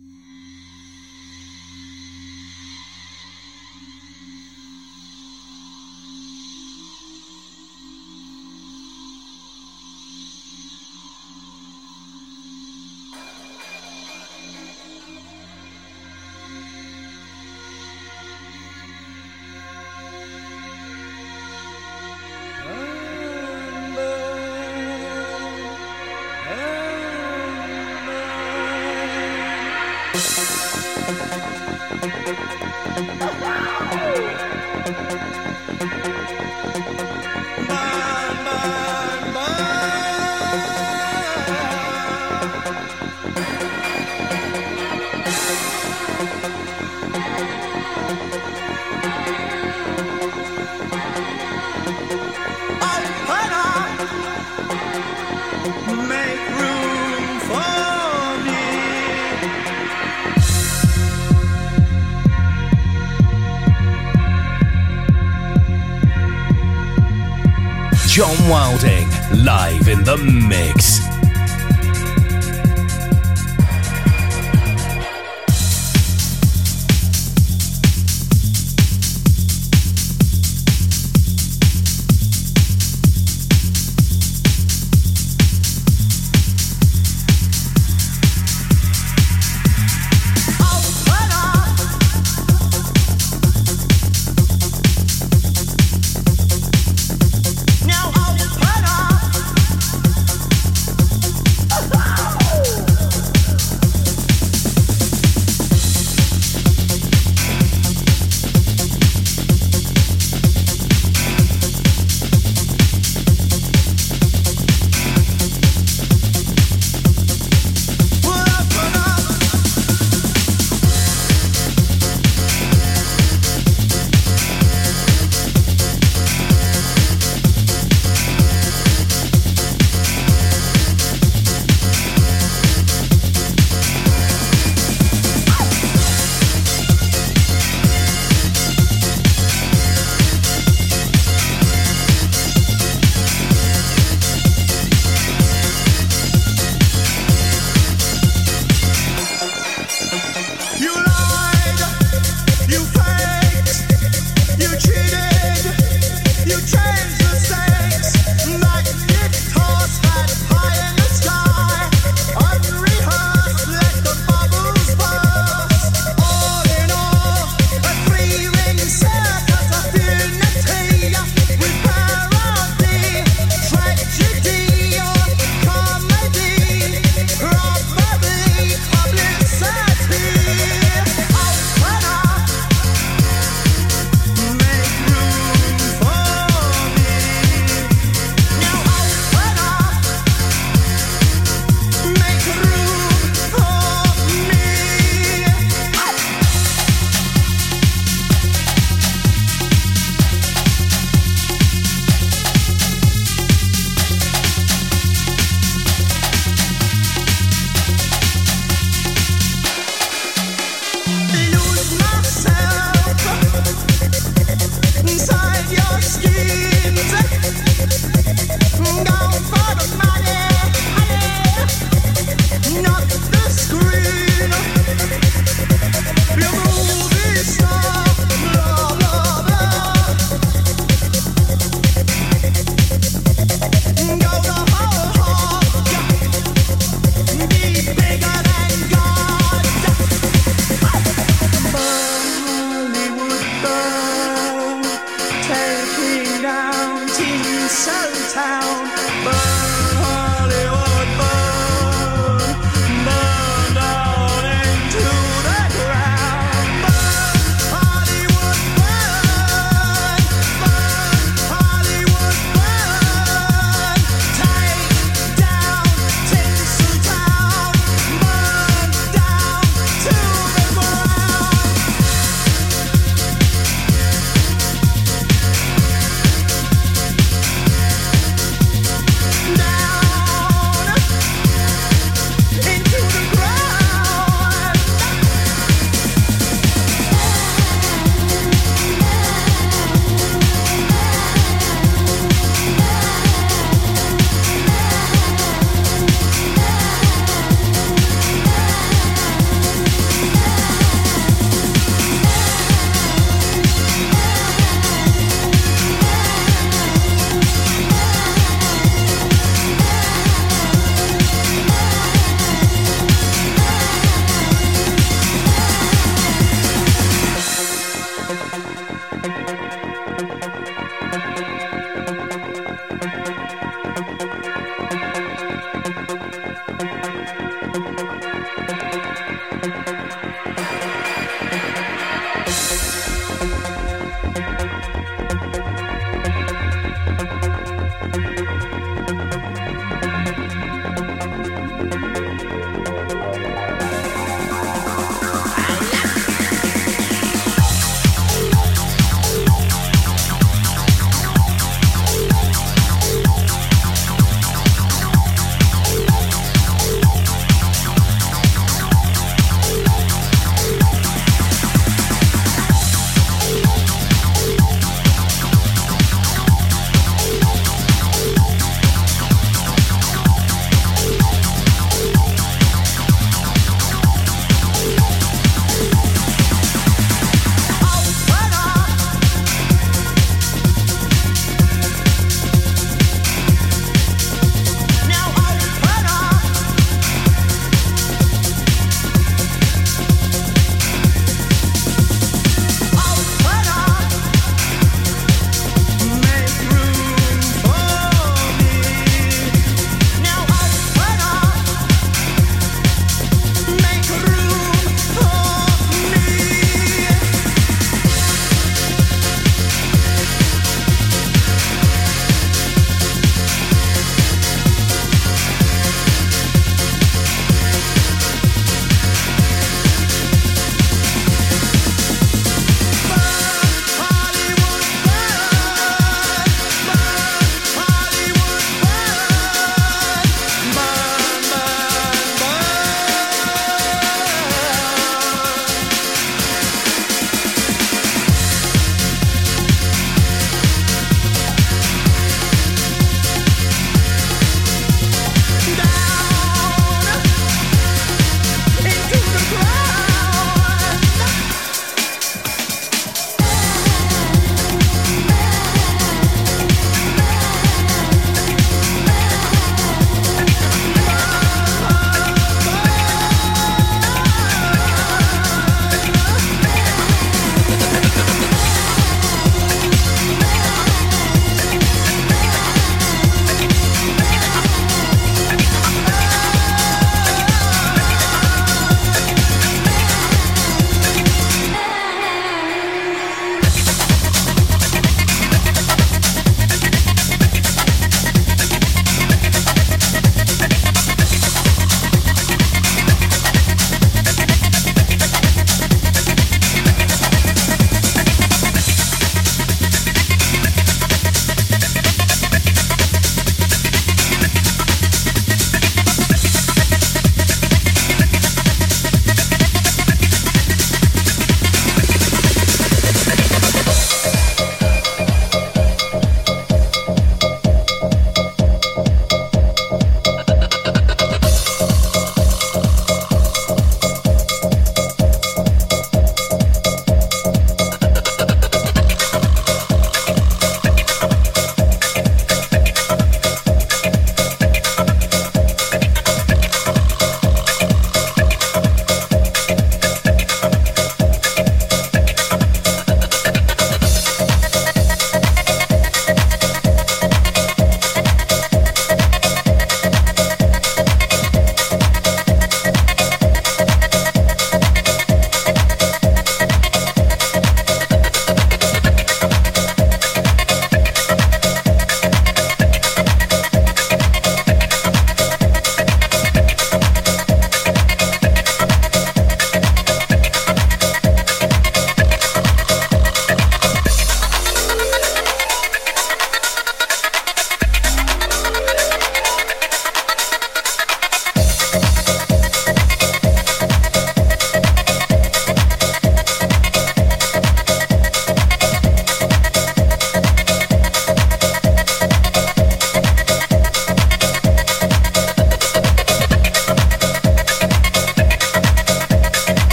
Mm. In the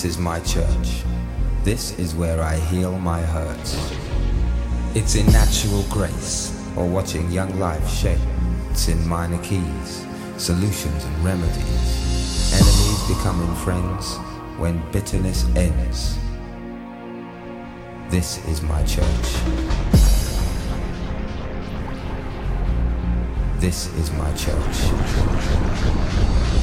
This is my church. This is where I heal my hurts. It's in natural grace or watching young life shape. It's in minor keys, solutions and remedies. Enemies becoming friends when bitterness ends. This is my church. This is my church.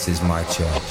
This is my church.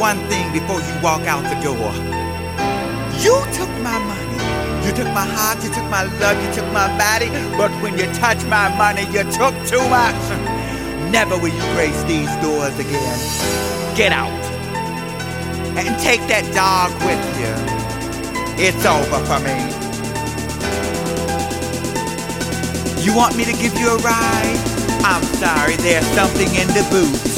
One thing before you walk out the door. You took my money. You took my heart, you took my love, you took my body. But when you touch my money, you took too much. Never will you grace these doors again. Get out. And take that dog with you. It's over for me. You want me to give you a ride? I'm sorry, there's something in the boot.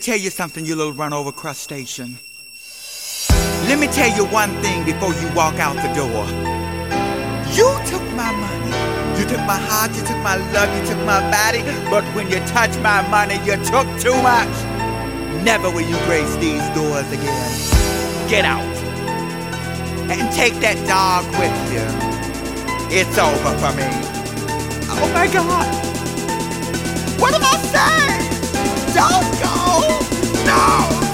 Tell you something, you little run over crustacean. Let me tell you one thing before you walk out the door. You took my money. You took my heart, you took my love, you took my body. But when you touch my money, you took too much. Never will you grace these doors again. Get out. And take that dog with you. It's over for me. Oh my God. What am I saying? Don't go. No,